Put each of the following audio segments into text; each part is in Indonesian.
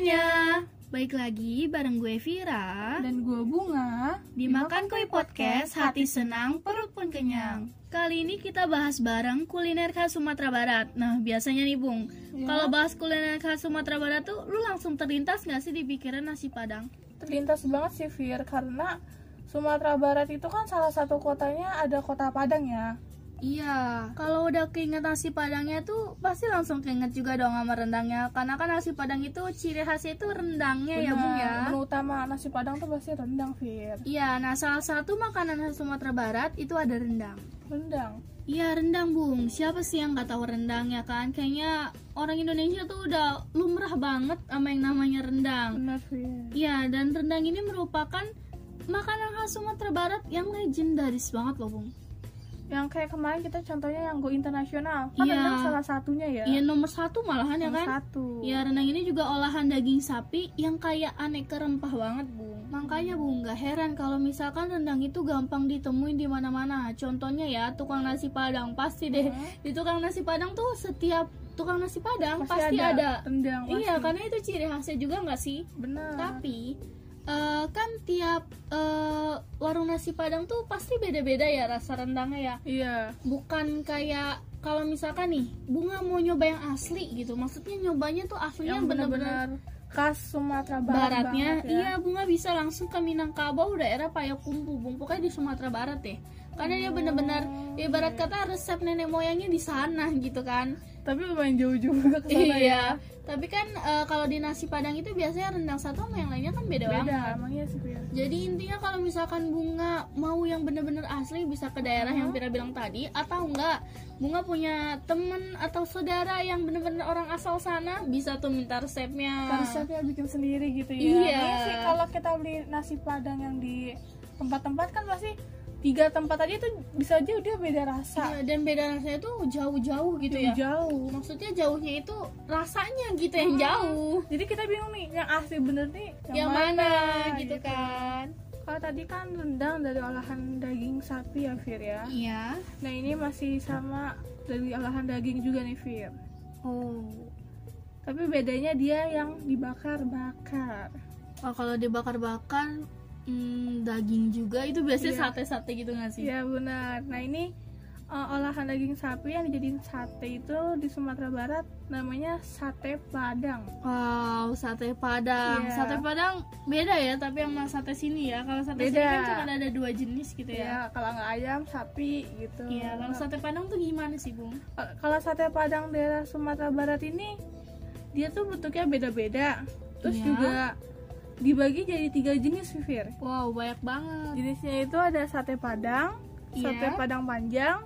semuanya. Baik lagi bareng gue Vira Dan gue Bunga Dimakan Koi Podcast, hati senang, perut pun kenyang. Kali ini kita bahas bareng kuliner khas Sumatera Barat. Nah, biasanya nih Bung, Ya. kalau bahas kuliner khas Sumatera Barat tuh lu langsung terlintas gak sih di pikiran nasi Padang? Terlintas banget sih Fir Karena Sumatera Barat itu kan salah satu kotanya ada kota Padang ya Iya, kalau udah keinget nasi Padangnya tuh pasti langsung keinget juga dong sama rendangnya. Karena kan nasi Padang itu ciri khasnya itu rendangnya ya Bung ya. Menu utama nasi Padang tuh pasti rendang Fir Iya, nah salah satu makanan khas Sumatera Barat itu ada rendang. Rendang Iya rendang bung, siapa sih yang nggak tahu rendang ya kan? Kayaknya orang Indonesia tuh udah lumrah banget sama yang namanya rendang. Benar Fir Iya dan rendang ini merupakan makanan khas Sumatera Barat yang legendaris banget loh bung. Yang kayak kemarin kita contohnya yang go internasional Kan Iya. rendang salah satunya ya Iya nomor satu malahan ya Nomor kan? satu Iya rendang ini juga olahan daging sapi yang kayak aneka rempah banget bung. Makanya bung nggak heran kalau misalkan rendang itu gampang ditemuin di mana-mana. Contohnya ya tukang nasi padang pasti deh Mhm. di tukang nasi padang tuh setiap tukang nasi padang Pasti pasti, ada ada. rendang, Iya pasti. karena itu ciri khasnya juga nggak sih? Benar Tapi eh, kan tiap eh, warung nasi padang tuh pasti beda-beda ya rasa rendangnya ya. Iya. Bukan kayak kalau misalkan nih bunga mau nyoba yang asli gitu, maksudnya nyobanya tuh aslinya bener-bener benar-benar khas Sumatera Barat baratnya. banget ya. iya bunga bisa langsung ke Minangkabau daerah Payakumbuh bung. Pokoknya di Sumatera Barat deh. Karena dia benar-benar Oh, ibarat kata resep nenek moyangnya di sana gitu kan Tapi lumayan jauh juga ke sana ya iya tapi kan eh, kalau di nasi padang itu biasanya rendang satu sama yang lainnya kan beda, Beda banget emangnya sih jadi intinya kalau misalkan bunga mau yang bener-bener asli bisa ke daerah yang Hmm. Vira bilang tadi atau enggak bunga punya temen atau saudara yang bener-bener orang asal sana bisa tuh minta resepnya resepnya bikin sendiri gitu ya. Iya. Sih kalau kita beli nasi padang yang di tempat-tempat kan pasti tiga tempat aja itu bisa aja dia beda rasa. Iya, dan beda rasanya tuh jauh-jauh gitu ya. Jauh. Maksudnya jauhnya itu rasanya gitu yang Hmm. jauh. Jadi kita bingung nih yang asli bener nih Yang, mana, gitu kan. Kalau tadi kan rendang dari olahan daging sapi ya Fir ya. Iya. Nah ini masih sama dari olahan daging juga nih Fir. Oh. Tapi bedanya dia yang dibakar-bakar. Oh, kalau dibakar-bakar hmm, daging juga itu biasanya Iya. sate-sate gitu nggak sih? Iya benar. Nah ini uh, olahan daging sapi yang dijadiin sate itu di Sumatera Barat namanya sate Padang. Wow, sate Padang. Iya. Sate Padang beda ya, tapi sama sate sini ya. Kalau sate sini Beda. kan cuma ada dua jenis gitu Ya, ya. kalau nggak ayam sapi gitu. Iya, kalau sate Padang tuh gimana sih, Bung? Kal- kalau sate Padang daerah Sumatera Barat ini dia tuh bentuknya beda-beda. Terus Iya. juga dibagi jadi tiga jenis Fir. Wow, banyak banget. Jenisnya itu ada sate Padang, Iya. sate Padang panjang,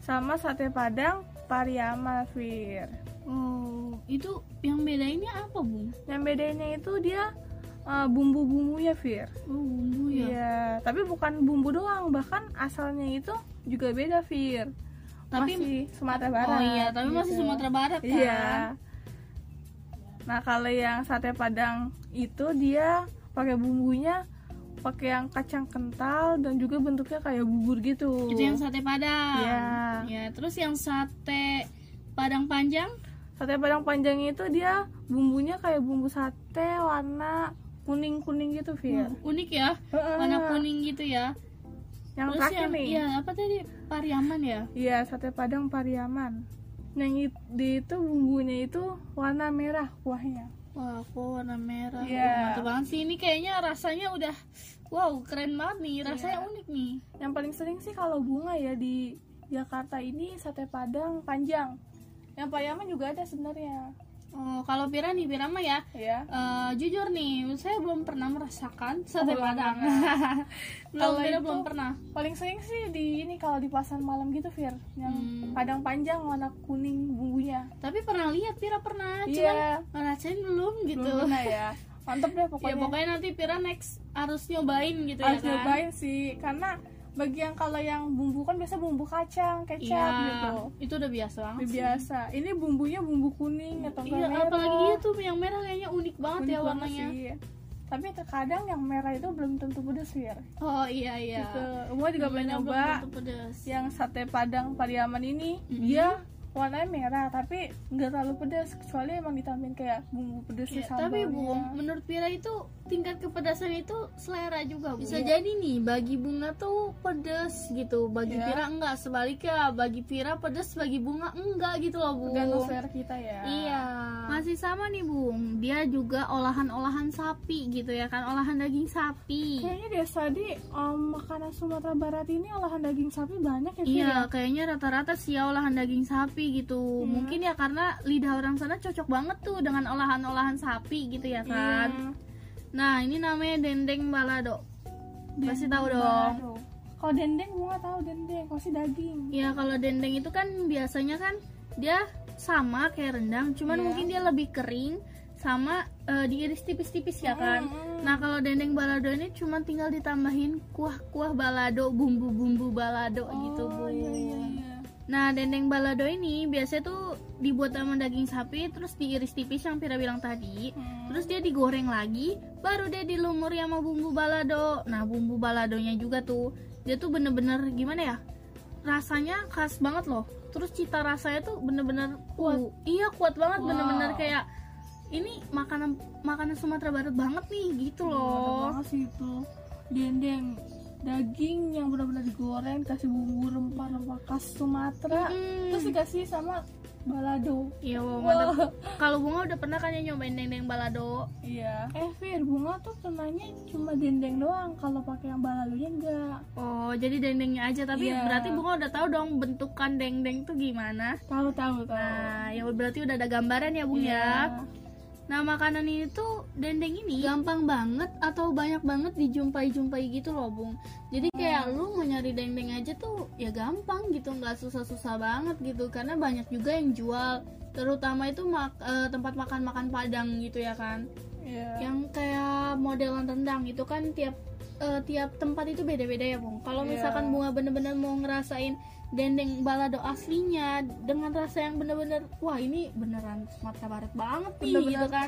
sama sate Padang Pariaman Fir. Oh, itu yang bedainnya apa, Bung? Yang bedanya itu dia uh, bumbu-bumbunya Fir. Oh, bumbu ya. Iya, tapi bukan bumbu doang, bahkan asalnya itu juga beda Fir. Tapi- masih Sumatera Barat. Oh iya, tapi masih gitu. Sumatera Barat kan. Iya. Nah, kalau yang sate Padang itu dia pakai bumbunya pakai yang kacang kental dan juga bentuknya kayak bubur gitu. Itu yang sate Padang. Iya. Ya, terus yang sate Padang panjang? Sate Padang panjang itu dia bumbunya kayak bumbu sate warna kuning-kuning gitu, Fir. Hmm, unik ya. Warna kuning gitu ya. Yang terus terakhir yang nih. iya, apa tadi? Pariaman ya? Iya, sate Padang Pariaman. Yang it- di itu bumbunya itu warna merah kuahnya. Wah, kok warna merah. Iya. Mantap banget sih. Ini kayaknya rasanya udah wow, keren banget nih. Rasanya Iya. unik nih. Yang paling sering sih kalau bunga ya di Jakarta ini sate Padang panjang. Yang Pariaman juga ada sebenarnya. Oh, kalau Pira nih, Pira mah ya. Ya. eh, jujur nih, saya belum pernah merasakan sate Padang. belum, Kalau Pira belum pernah. Paling sering sih di ini kalau di pasar malam gitu, Fir. Yang Hmm. Padang panjang warna kuning bumbunya. Tapi pernah lihat Pira pernah, Iya. cuman ngerasain belum gitu. Belum pernah ya. Mantep deh Ya pokoknya. pokoknya nanti Pira next harus nyobain gitu harus ya kan. nyobain sih karena bagi yang kalau yang bumbu kan biasa bumbu kacang, kecap Iya, gitu. itu udah biasa banget Udah sih. biasa. Ini bumbunya bumbu kuning atau Iya, merah. apalagi itu yang merah kayaknya unik banget Unik ya banget warnanya. sih. Tapi terkadang yang merah itu belum tentu pedes ya. Oh iya iya. Gitu. Umum juga belum nyoba yang sate Padang Pariaman ini Mhm. dia warnanya merah tapi nggak terlalu pedas kecuali emang ditambahin kayak bumbu pedas di Ya, tapi. Bung, menurut Pira itu tingkat kepedasan itu selera juga Bung. Bisa Iya. jadi nih bagi bunga tuh pedes gitu, bagi Iya. Pira enggak. Sebaliknya bagi Pira pedes, bagi bunga enggak gitu loh Bung. tergantung selera kita ya Iya. Masih sama nih Bung. Dia juga olahan-olahan sapi gitu ya kan, olahan daging sapi. kayaknya deh tadi um, makanan Sumatera Barat ini olahan daging sapi banyak ya Iya, ya? kayaknya rata-rata sih ya olahan daging sapi gitu. Iya. Mungkin ya karena lidah orang sana cocok banget tuh dengan olahan-olahan sapi gitu ya kan. Iya. Nah, ini namanya dendeng balado. Pasti tahu dong. Kalau dendeng bunga tahu dendeng, pasti daging. Ya, kalau dendeng itu kan biasanya kan dia sama kayak rendang, cuman Iya. mungkin dia lebih kering sama eh, diiris tipis-tipis ya kan. Mm-mm. Nah, kalau dendeng balado ini cuma tinggal ditambahin kuah-kuah balado, bumbu-bumbu balado gitu, Bu. Oh, iya, iya, iya. Nah, dendeng balado ini biasanya tuh dibuat sama daging sapi terus diiris tipis yang Pira bilang tadi. Hmm. Terus dia digoreng lagi, baru dia dilumuri sama bumbu balado. Nah, bumbu baladonya juga tuh, dia tuh bener-bener gimana ya? Rasanya khas banget loh. Terus cita rasanya tuh bener-bener Kuat. uh, iya kuat banget, Wow. bener-bener kayak ini makanan makanan Sumatera Barat banget nih gitu Ada loh. banget sih itu dendeng daging yang benar-benar digoreng kasih bumbu rempah-rempah khas Sumatera Mm. terus dikasih sama balado Iya, wow, mantap. Kalau bunga udah pernah kan ya nyobain dendeng balado? iya eh Fir bunga tuh pernahnya cuma dendeng doang kalau pakai yang baladonya enggak Oh, jadi dendengnya aja tapi Iya. berarti bunga udah tahu dong bentukan dendeng tuh gimana? tahu tahu tahu Nah, ya berarti udah ada gambaran ya, Bung Iya. ya. Nah, makanan ini tuh dendeng ini gampang banget atau banyak banget dijumpai-jumpai gitu loh, Bung. Jadi kayak lu mau nyari dendeng aja tuh ya gampang gitu, nggak susah-susah banget gitu karena banyak juga yang jual. Terutama itu mak- eh, tempat makan-makan Padang gitu ya kan. iya Yang kayak modelan rendang itu kan tiap eh, tiap tempat itu beda-beda ya, Bung. Kalau Iya. misalkan bunga bener-bener mau ngerasain dendeng balado aslinya dengan rasa yang bener-bener wah ini beneran Sumatera Barat banget nih benar-benar gitu kan.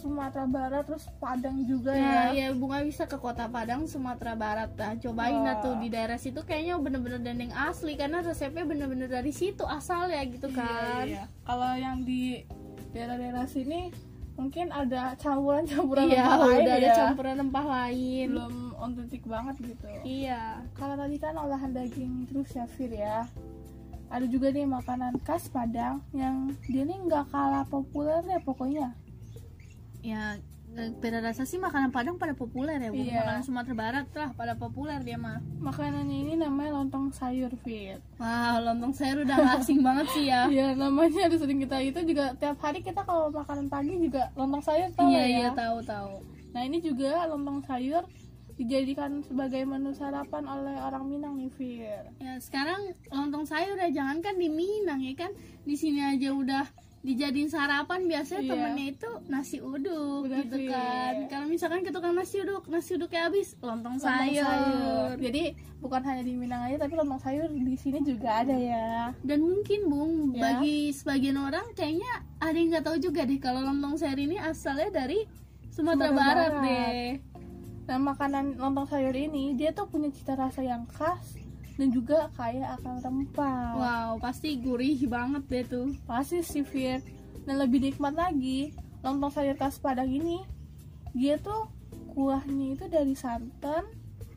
Sumatera Barat terus Padang juga Ya, ya ya bunga bisa ke kota Padang, Sumatera Barat. Nah, cobain Wah. tuh di daerah situ kayaknya bener-bener dendeng asli karena resepnya bener-bener dari situ asal ya gitu kan. Iya, iya. Kalau yang di daerah-daerah sini mungkin ada campuran-campuran Iya, rempah lain ada ya. campuran rempah lain. belum otentik banget gitu. Iya. Kalau tadi kan olahan daging terus ya Fir ya. Ada juga nih makanan khas Padang yang dia nih nggak kalah populer ya pokoknya. Ya, beda rasa sih makanan Padang pada populer ya. Iya. Makanan Sumatera Barat lah pada populer dia mah. Makanannya ini namanya lontong sayur Fir. Wah, lontong sayur udah asing banget sih ya. Iya namanya ada sering kita itu juga tiap hari kita kalau makanan pagi juga lontong sayur tahu Iya, ya. iya, tahu tahu. Nah ini juga lontong sayur dijadikan sebagai menu sarapan oleh orang Minang nih Fir. Ya, sekarang lontong sayur ya jangankan di Minang ya kan. Di sini aja udah dijadiin sarapan biasanya Iya. temennya itu nasi uduk Udah gitu kan. Kalau misalkan ke tukang nasi uduk, nasi uduknya habis, lontong, Lontong sayur. Jadi bukan hanya di Minang aja tapi lontong sayur di sini juga ada ya. Dan mungkin Bung, Ya. bagi sebagian orang kayaknya ada yang nggak tahu juga deh kalau lontong sayur ini asalnya dari Sumatera, Sumatera Barat, Barat. deh. Nah makanan lontong sayur ini dia tuh punya cita rasa yang khas dan juga kaya akan rempah. Wow, pasti gurih banget deh tuh. Pasti sih Fir. Dan lebih nikmat lagi, lontong sayur khas Padang ini dia tuh kuahnya itu dari santan,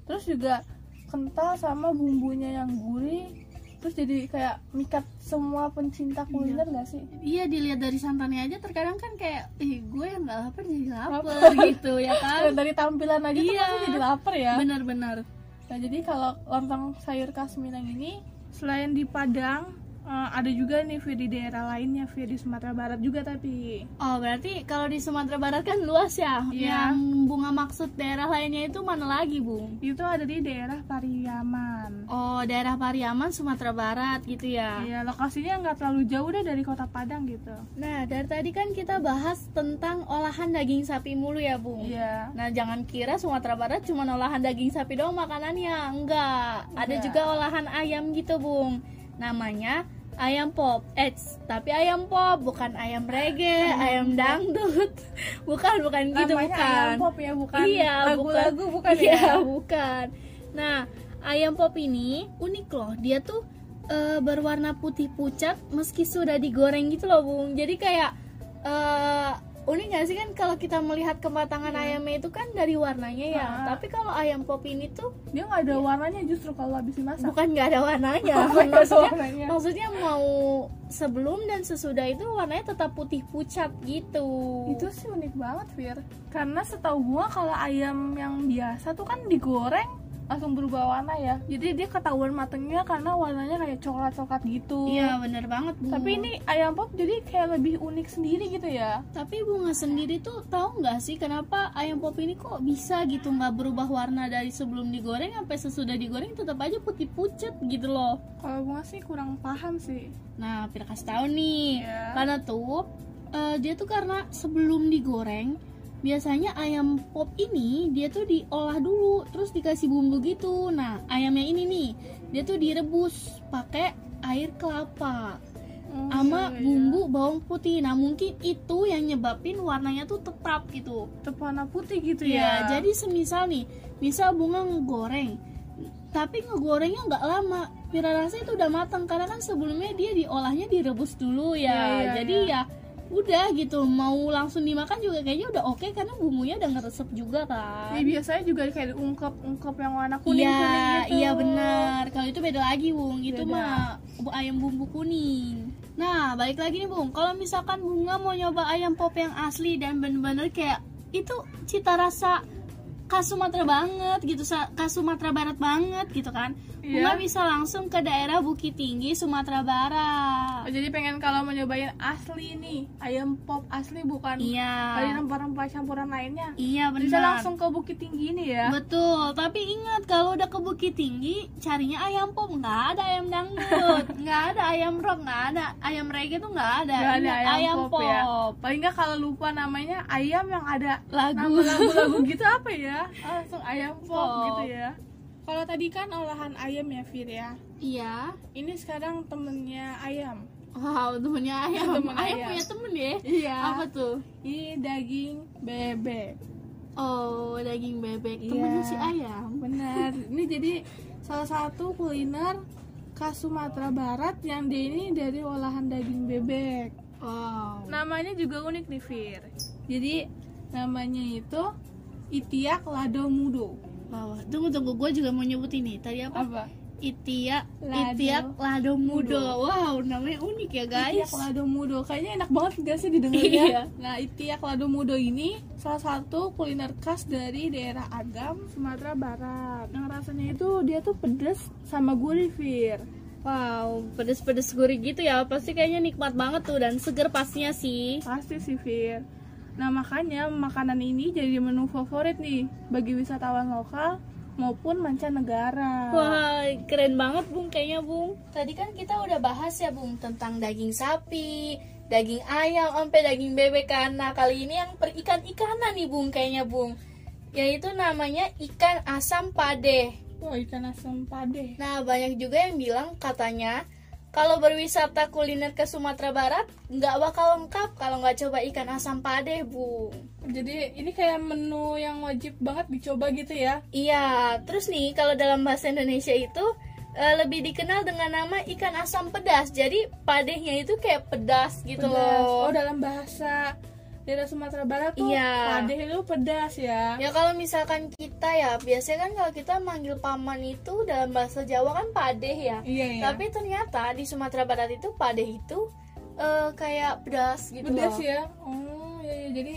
terus juga kental sama bumbunya yang gurih, terus jadi kayak mikat semua pencinta kuliner gak sih? Iya dilihat dari santannya aja terkadang kan kayak ih gue yang nggak lapar jadi lapar gitu ya kan. Dan dari tampilan aja tuh Iya. pasti jadi lapar ya. Benar-benar. Nah jadi kalau lontong sayur khas Minang ini selain di Padang eh, ada juga nih Fir, di daerah lainnya Fir, di Sumatera Barat juga tapi Oh berarti kalau di Sumatera Barat kan luas ya. Iya. Yang bunga maksud daerah lainnya itu mana lagi bung? itu ada di daerah Pariaman. Oh daerah Pariaman Sumatera Barat gitu ya. Iya lokasinya nggak terlalu jauh deh dari kota Padang gitu. Nah dari tadi kan kita bahas tentang olahan daging sapi mulu ya bung. Iya. Nah jangan kira Sumatera Barat cuma olahan daging sapi doang makanannya Enggak Ada Enggak. juga olahan ayam gitu bung Namanya ayam pop. Eh tapi ayam pop bukan ayam reggae Ayam dangdut. Bukan bukan gitu Namanya bukan. ayam pop ya bukan Iya lagu-lagu bukan, bukan Iya ya. bukan. Nah ayam pop ini unik loh. Dia tuh eh, berwarna putih pucat meski sudah digoreng gitu loh bung. Jadi kayak eh, unik gak sih kan kalau kita melihat kematangan ayamnya itu kan dari warnanya ya. Ah. tapi kalau ayam pop ini tuh dia nggak ada warnanya justru kalau habis dimasak. Bukan nggak ada warnanya. Oh, maksudnya warnanya. maksudnya mau sebelum dan sesudah itu warnanya tetap putih pucat gitu. Itu sih unik banget Fir. Karena setahu gua kalau ayam yang biasa tuh kan digoreng langsung berubah warna ya. Jadi dia ketahuan matengnya karena warnanya kayak coklat coklat gitu. Iya bener banget bu. Tapi ini ayam pop jadi kayak lebih unik sendiri gitu ya. Tapi bunga sendiri tuh tahu nggak sih kenapa ayam pop ini kok bisa gitu nggak berubah warna dari sebelum digoreng sampai sesudah digoreng tetap aja putih pucat gitu loh. Kalau gua sih kurang paham sih. Nah Pira kasih tahu nih. Iya. karena tuh eh, dia tuh karena sebelum digoreng biasanya ayam pop ini dia tuh diolah dulu terus dikasih bumbu gitu. Nah ayamnya ini nih dia tuh direbus pakai air kelapa Oh, sama iya, iya. bumbu bawang putih. Nah mungkin itu yang nyebabin warnanya tuh tetap gitu. Tetap warna putih gitu ya ya? jadi semisal nih misal bunga ngegoreng tapi ngegorengnya nggak lama Pira rasa itu udah matang karena kan sebelumnya dia diolahnya direbus dulu ya. Iya, iya, jadi iya. ya udah gitu mau langsung dimakan juga kayaknya udah oke karena bumbunya udah ngeresep juga kan Ya, biasanya juga kayak ungkep-ungkep yang warna kuning Iya, kuning gitu. iya benar. Kalau itu beda lagi, Bung. Itu Beda. mah ayam bumbu kuning. Nah, balik lagi nih, Bung. Kalau misalkan Bunga mau nyoba ayam pop yang asli dan bener-bener kayak itu cita rasa khas Sumatera banget gitu, khas Sumatera Barat banget gitu kan. Bunga bisa langsung ke daerah Bukit Tinggi, Sumatera Barat. Oh, jadi pengen kalau mau nyobain asli nih ayam pop asli bukan Iya. dari rempah-rempah campuran lainnya Iya, benar. bisa langsung ke Bukit Tinggi ini ya Betul, tapi ingat kalau udah ke Bukit Tinggi carinya ayam pop, nggak ada ayam dangdut, nggak ada ayam rock, nggak ada ayam reggae tuh nggak ada. Nggak ada Ingat, ayam, pop, ya pop. paling nggak kalau lupa namanya ayam yang ada Lagu. lagu-lagu gitu apa ya langsung ayam pop, Pop. gitu ya kalau tadi kan olahan ayam ya Fir ya Iya. ini sekarang temennya ayam Wow, temennya ayam. Temen ayam ayam. punya temen ya? Iya. Apa tuh? ini daging bebek Oh, daging bebek. Temennya Iya. si ayam. benar ini jadi salah satu kuliner khas Sumatera Barat yang dia ini dari olahan daging bebek Wow. namanya juga unik nih Fir jadi namanya itu Itiak Lado Mudo Wow. Tunggu tunggu, gue juga mau nyebut ini. Tadi apa? apa Itia, Lado Itiak Lado Mudo. Wow, namanya unik ya guys. Itiak Lado Mudo kayaknya enak banget gak sih didengarnya Iya. nah Itiak Lado Mudo ini salah satu kuliner khas dari daerah Agam Sumatera Barat yang rasanya itu dia tuh pedas sama gurih Fir Wow, pedes-pedes gurih gitu ya. Pasti kayaknya nikmat banget tuh dan seger pastinya sih. Pasti sih Fir Nah makanya makanan ini jadi menu favorit nih Bagi wisatawan lokal maupun mancanegara Wah, keren banget Bung kayaknya Bung. Tadi kan kita udah bahas ya Bung tentang daging sapi, daging ayam, sampai daging bebek kan. Nah, kali ini yang perikan-ikanan nih Bung kayaknya Bung. Yaitu namanya ikan asam pade. Wah ikan asam pade Nah, banyak juga yang bilang katanya kalau berwisata kuliner ke Sumatera Barat nggak bakal lengkap kalau nggak coba ikan asam pade, Bung. Jadi ini kayak menu yang wajib banget dicoba gitu ya Iya, terus nih kalau dalam bahasa Indonesia itu eh, lebih dikenal dengan nama ikan asam pedas. Jadi padehnya itu kayak pedas gitu Pedas. loh. Oh dalam bahasa daerah Sumatera Barat tuh Iya. pade itu pedas ya Ya kalau misalkan kita ya, biasanya kan kalau kita manggil paman itu dalam bahasa Jawa kan padeh ya. Iya iya Tapi ternyata di Sumatera Barat itu padeh itu eh, kayak pedas gitu Pedas loh. ya Oh iya, iya. jadi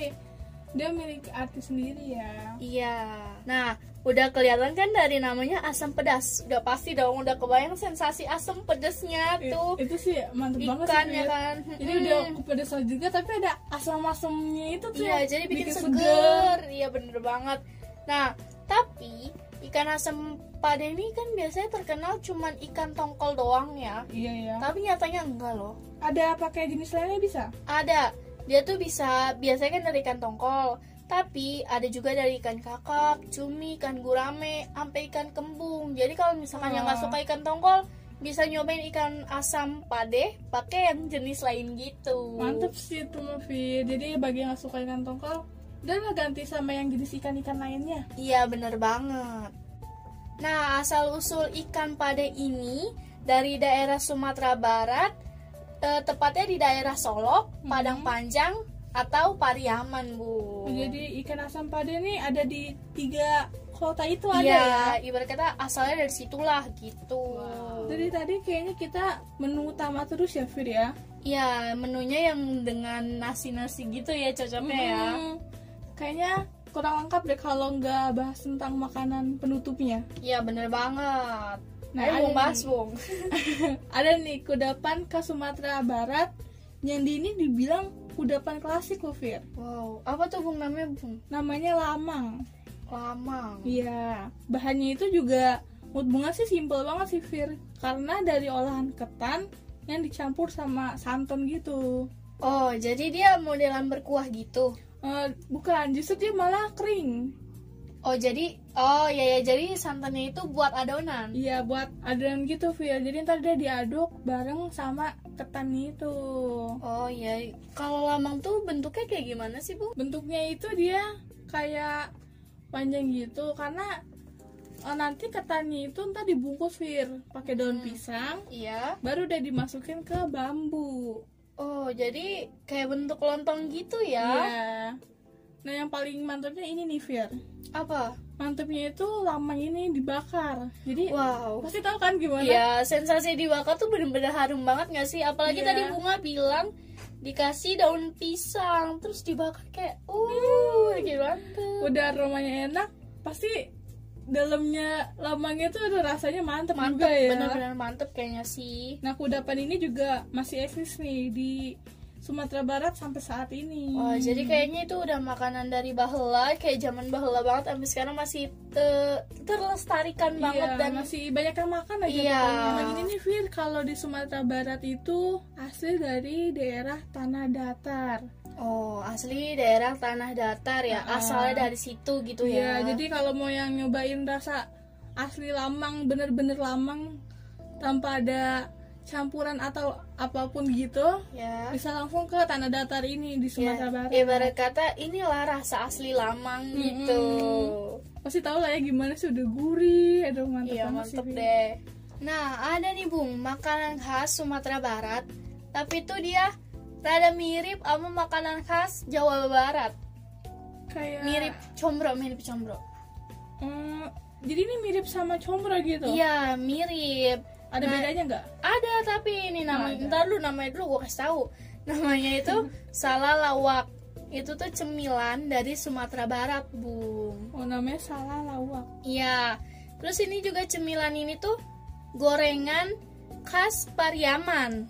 dia milik arti sendiri ya Iya. Nah, udah kelihatan kan dari namanya asam pedas. Udah pasti dong, udah kebayang sensasi asam pedasnya tuh. itu sih mantep banget sih ikannya Fir. kan. Jadi Mm. udah pedas juga tapi ada asam-asamnya itu tuh Iya, jadi bikin, seger. Iya bener banget. Nah, tapi ikan asam pade ini kan biasanya terkenal cuman ikan tongkol doang ya. Iya iya. Tapi nyatanya enggak loh. Ada pakai jenis lainnya bisa? Ada. Dia tuh bisa biasanya kan dari ikan tongkol. Tapi ada juga dari ikan kakap, cumi, ikan gurame, sampai ikan kembung. Jadi kalau misalkan yang nggak Wah. suka ikan tongkol, bisa nyobain ikan asam pade pakai yang jenis lain gitu. Mantep sih itu Mafi. Jadi bagi yang gak suka ikan tongkol, udah lah ganti sama yang jenis ikan-ikan lainnya. Iya bener banget. Nah asal usul ikan pade ini dari daerah Sumatera Barat, eh, tepatnya di daerah Solok. Padang Panjang, atau Pariaman, Bu. Jadi ikan asam pade ini ada di tiga kota itu ada Iya, ya. ibarat kata asalnya dari situlah gitu. Dari tadi kayaknya kita menu utama terus ya Fir ya. Iya, menunya yang dengan nasi-nasi gitu ya cocoknya ya. Hmm, Kayaknya kurang lengkap deh kalau nggak bahas tentang makanan penutupnya. Iya, bener banget. Nah, Ayo, ada Bung, bahas, nih. Bung. Ada nih kudapan khas Sumatera Barat yang di ini dibilang kudapan klasik loh Fir. Wow, apa tuh Bung namanya, Bung? Namanya lamang. Lamang. Iya, bahannya itu juga menurut bunga sih simple banget sih Fir. Karena dari olahan ketan yang dicampur sama santan gitu. Oh, jadi dia modelan berkuah gitu. Eh, bukan, justru dia malah kering. Oh, jadi oh ya ya jadi santannya itu buat adonan. Iya, buat adonan gitu Fir. Jadi ntar dia diaduk bareng sama ketannya itu. Oh iya, kalau lamang tuh bentuknya kayak gimana sih, Bu? Bentuknya itu dia kayak panjang gitu karena eh, nanti ketannya itu ntar dibungkus Fir pakai daun Hmm. pisang Iya. baru udah dimasukin ke bambu. Oh, jadi kayak bentuk lontong gitu ya? Iya. Nah yang paling mantapnya ini nih Fir. Apa? Mantapnya itu lamang ini dibakar. Jadi Wow. pasti tahu kan gimana? Iya, sensasi dibakar tuh bener-bener harum banget gak sih? Apalagi Iya. tadi Bunga bilang dikasih daun pisang terus dibakar kayak uh gimana tuh? Udah aromanya enak, pasti dalamnya lamangnya tuh ada rasanya mantep, Mantep, juga ya. bener-bener mantep kayaknya sih. Nah kudapan ini juga masih eksis nih di Sumatera Barat sampai saat ini. Wah, jadi kayaknya itu udah makanan dari bahela, kayak zaman bahela banget, sampai sekarang masih te- terlestarikan banget Iya, dan masih banyak yang makan aja Iya. Nah, ini nih Fir, kalau di Sumatera Barat itu asli dari daerah tanah datar. oh asli daerah tanah datar ya, Ah. asalnya dari situ gitu ya. Iya, jadi kalau mau yang nyobain rasa asli lamang, bener-bener lamang tanpa ada campuran atau apa pun gitu, ya. bisa langsung ke tanah datar ini di Sumatera Ya, Barat. ibarat kata inilah rasa asli lamang gitu. Pasti tahu lah ya gimana sih udah gurih, aduh mantep Iya banget sih. mantep Fir. deh. Nah ada nih bung makanan khas Sumatera Barat, tapi itu dia rada mirip sama makanan khas Jawa Barat. Kayak Mirip combro, mirip combro. Hmm, jadi ini mirip sama combro gitu. Iya mirip. Ada Nah, bedanya nggak? Ada tapi ini namanya ada. ntar lu namanya dulu gue kasih tahu. Namanya itu salah lawak. Itu tuh cemilan dari Sumatera Barat, Bung. Oh namanya salah lawak. Iya. Terus ini juga cemilan ini tuh gorengan khas Pariaman.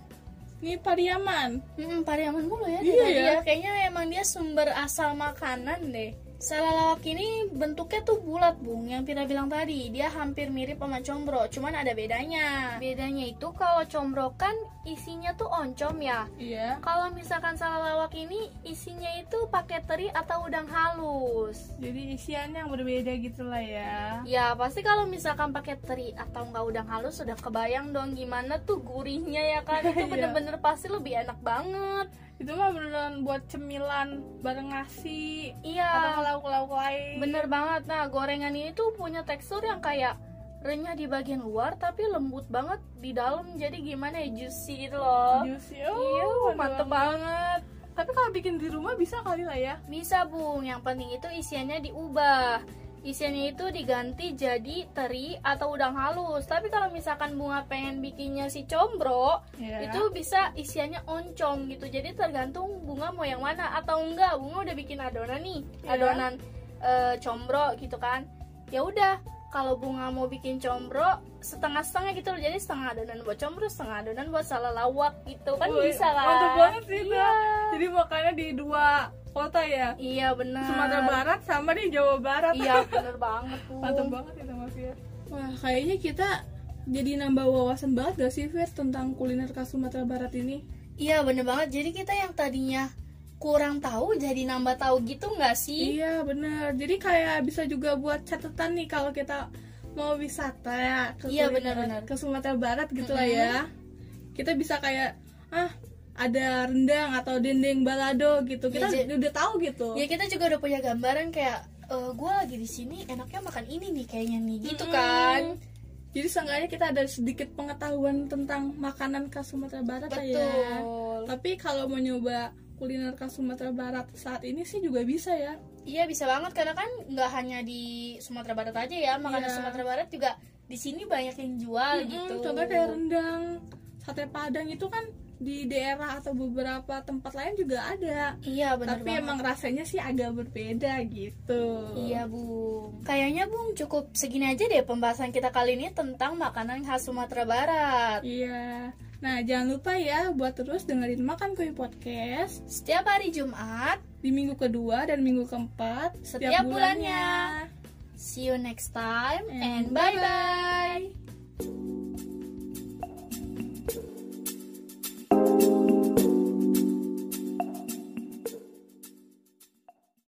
Ini Pariaman. Hmm, Pariaman mulu ya Iya dia, ya. Kayaknya emang dia sumber asal makanan deh. Salah lawak ini bentuknya tuh bulat, Bung. Yang Pira bilang tadi, dia hampir mirip sama combro, cuman ada bedanya. Bedanya itu kalau combro kan isinya tuh oncom ya. Iya. Kalau misalkan salah lawak ini isinya itu pakai teri atau udang halus. Jadi isiannya yang berbeda gitu lah ya. Ya pasti kalau misalkan pakai teri atau enggak udang halus sudah kebayang dong gimana tuh gurihnya ya kan itu Iya. bener-bener pasti lebih enak banget. Itu mah beneran buat cemilan bareng nasi atau Iya lauk-lauk lain. bener banget. Nah gorengan ini tuh punya tekstur yang kayak renyah di bagian luar tapi lembut banget di dalam jadi gimana ya juicy gitu loh. Juicy. Iya, Oh, mantep banget. Tapi kalau bikin di rumah bisa kali lah ya. Bisa bung, yang penting itu isiannya diubah. Isiannya itu diganti jadi teri atau udang halus. Tapi kalau misalkan bunga pengen bikinnya si combro, Iya. itu bisa isiannya oncom gitu. Jadi tergantung bunga mau yang mana atau enggak. Bunga udah bikin adonan nih, Iya. adonan eh, combro gitu kan. Ya udah, kalau bunga mau bikin combro setengah-setengah gitu loh. Jadi setengah adonan buat combro, setengah adonan buat salah lawak gitu kan Wih, bisa lah. Mantep banget sih. Iya. Jadi makannya di dua kota ya. Iya benar. Sumatera Barat sama di Jawa Barat. Iya bener banget tuh. Mantap banget itu Mas Fir. Wah, kayaknya kita jadi nambah wawasan banget gak sih Fir tentang kuliner khas Sumatera Barat ini? Iya bener banget. Jadi kita yang tadinya kurang tahu jadi nambah tahu gitu nggak sih? Iya bener. Jadi kayak bisa juga buat catatan nih kalau kita mau wisata ya ke Iya, kuliner- benar-benar. ke Sumatera Barat gitu lah ya. Kita bisa kayak ah ada rendang atau dendeng balado gitu. Kita Iya, udah tahu gitu. Ya kita juga udah punya gambaran kayak gue lagi di sini enaknya makan ini nih kayaknya nih gitu Mm-mm. kan. jadi seenggaknya kita ada sedikit pengetahuan tentang makanan khas Sumatera Barat ya Betul. tapi kalau mau nyoba kuliner khas Sumatera Barat saat ini sih juga bisa ya Iya bisa banget karena kan nggak hanya di Sumatera Barat aja ya, makanan Iya. Sumatera Barat juga di sini banyak yang jual Mm-mm, gitu. contohnya kayak rendang sate padang itu kan di daerah atau beberapa tempat lain juga ada Iya benar tapi banget. emang rasanya sih agak berbeda gitu Iya Bung. Kayaknya Bung cukup segini aja deh pembahasan kita kali ini tentang makanan khas Sumatera Barat. Iya. Nah, jangan lupa ya buat terus dengerin Makan Kue Podcast Setiap hari Jumat, di minggu kedua dan minggu keempat Setiap bulannya. see you next time And and bye bye.